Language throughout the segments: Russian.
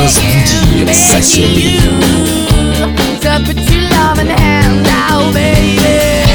Begging you to put your loving hand out, baby.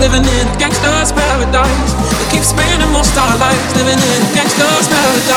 Living in a gangster's paradise. We keep spending most our lives living in a gangster's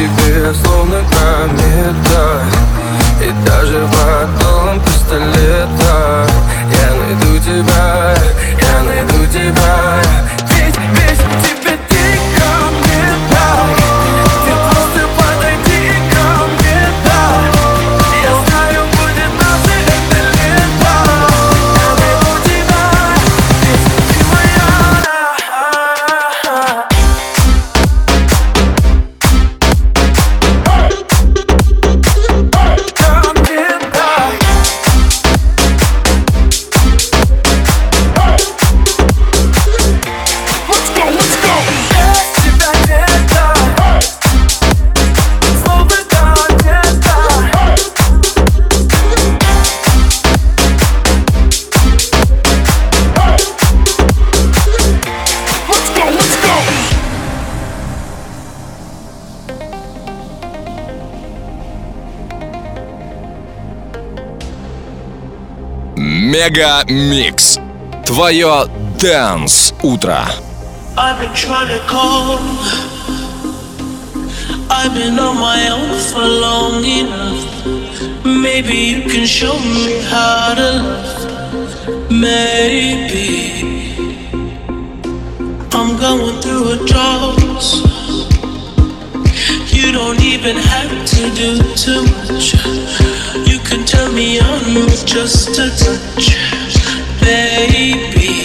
тебе словно комета. И даже в одном пистолета. Я найду тебя, я найду тебя. Мега Микс. Твое Дэнс Утро. I've been trying to call. I've been on my own for long enough. Maybe you can show me how to love. Maybe I'm going through a drought. You don't even have to do too much. You can turn me on with just a touch, baby.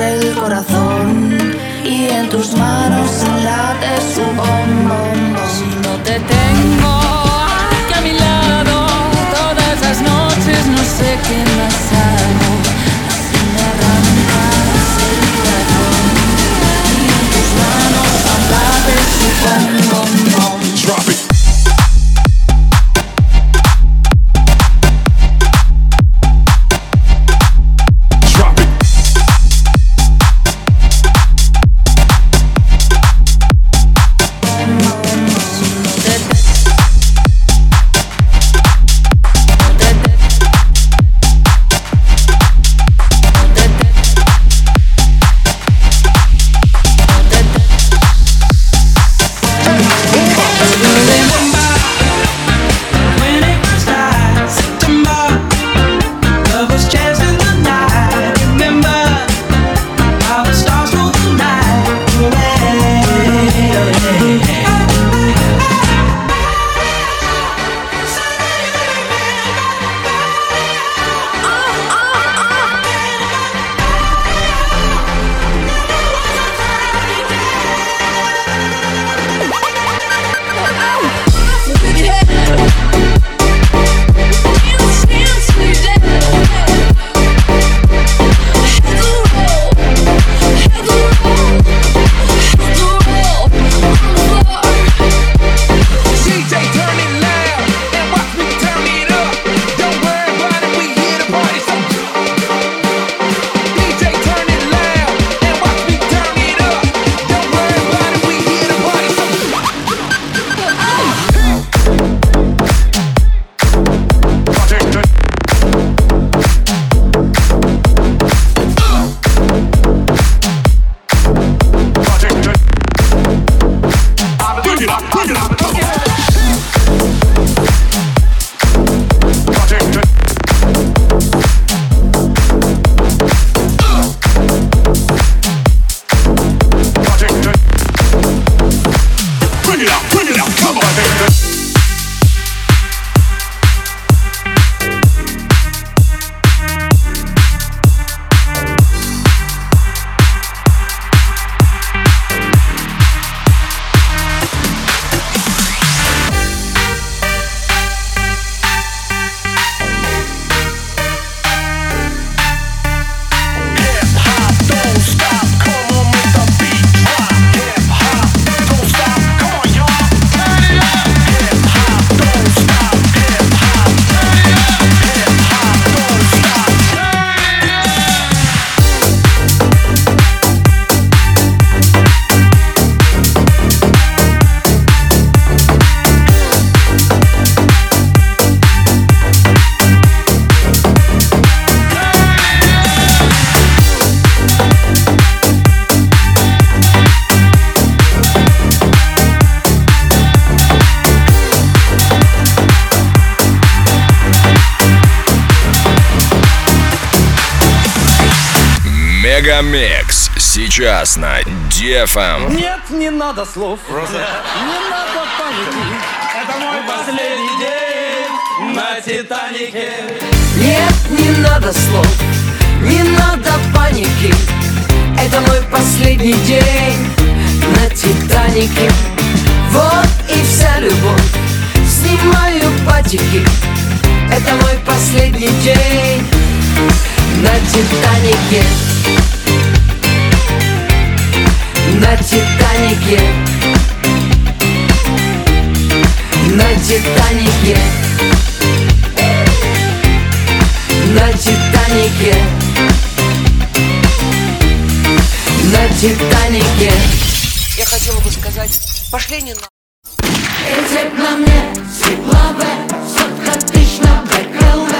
el corazón. Мега Микс сейчас на Дефам. Эм. Нет, не надо слов. Просто... Не надо паники. Это мой последний день на Титанике. Нет, не надо слов. Не надо паники. Это мой последний день на Титанике. Вот и вся любовь. Снимаю патики. Это мой последний день на Титанике. На Титанике. На Титанике. На Титанике. На Титанике. Я хотела бы сказать, пошли не на... Эти на мне, светлаве, сотка тысяч на приколы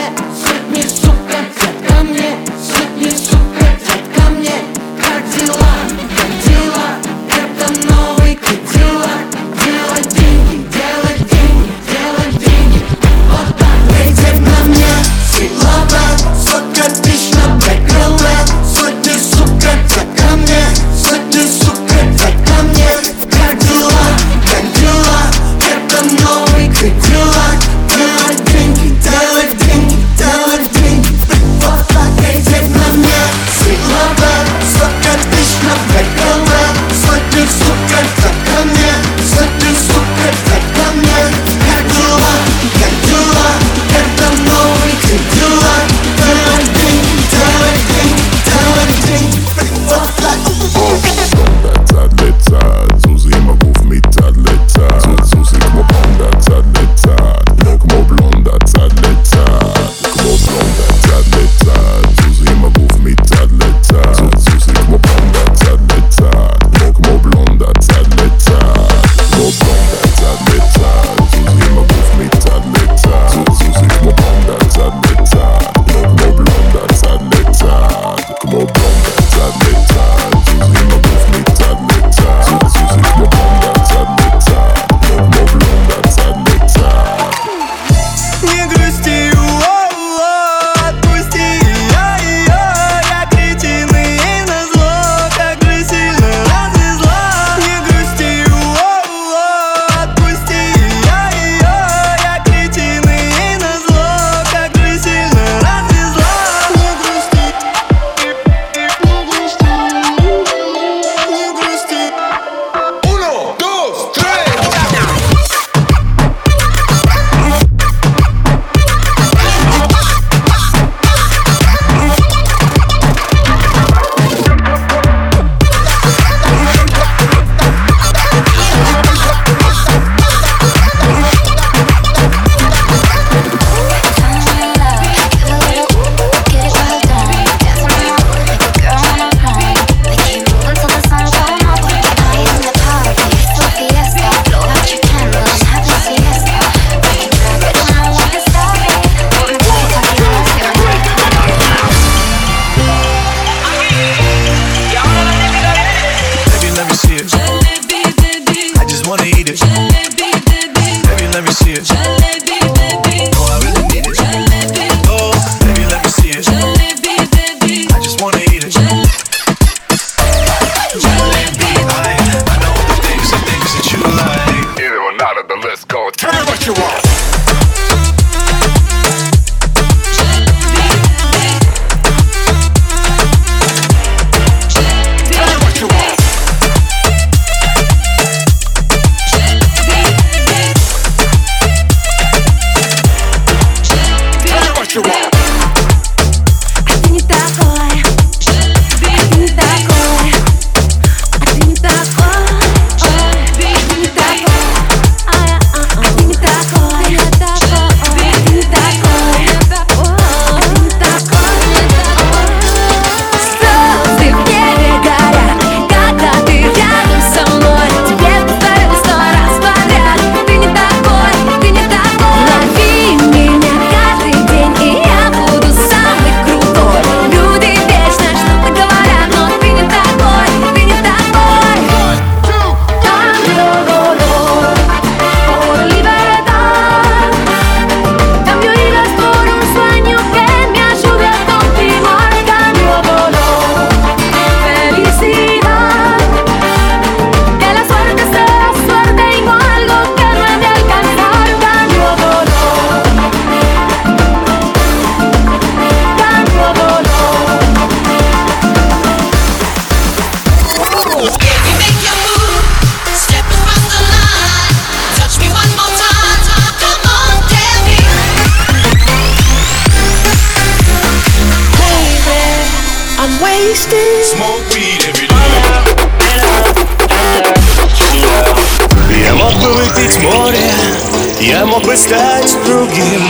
чтобы стать другим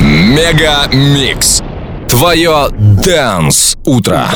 Мега Микс. Твое дэнс утро.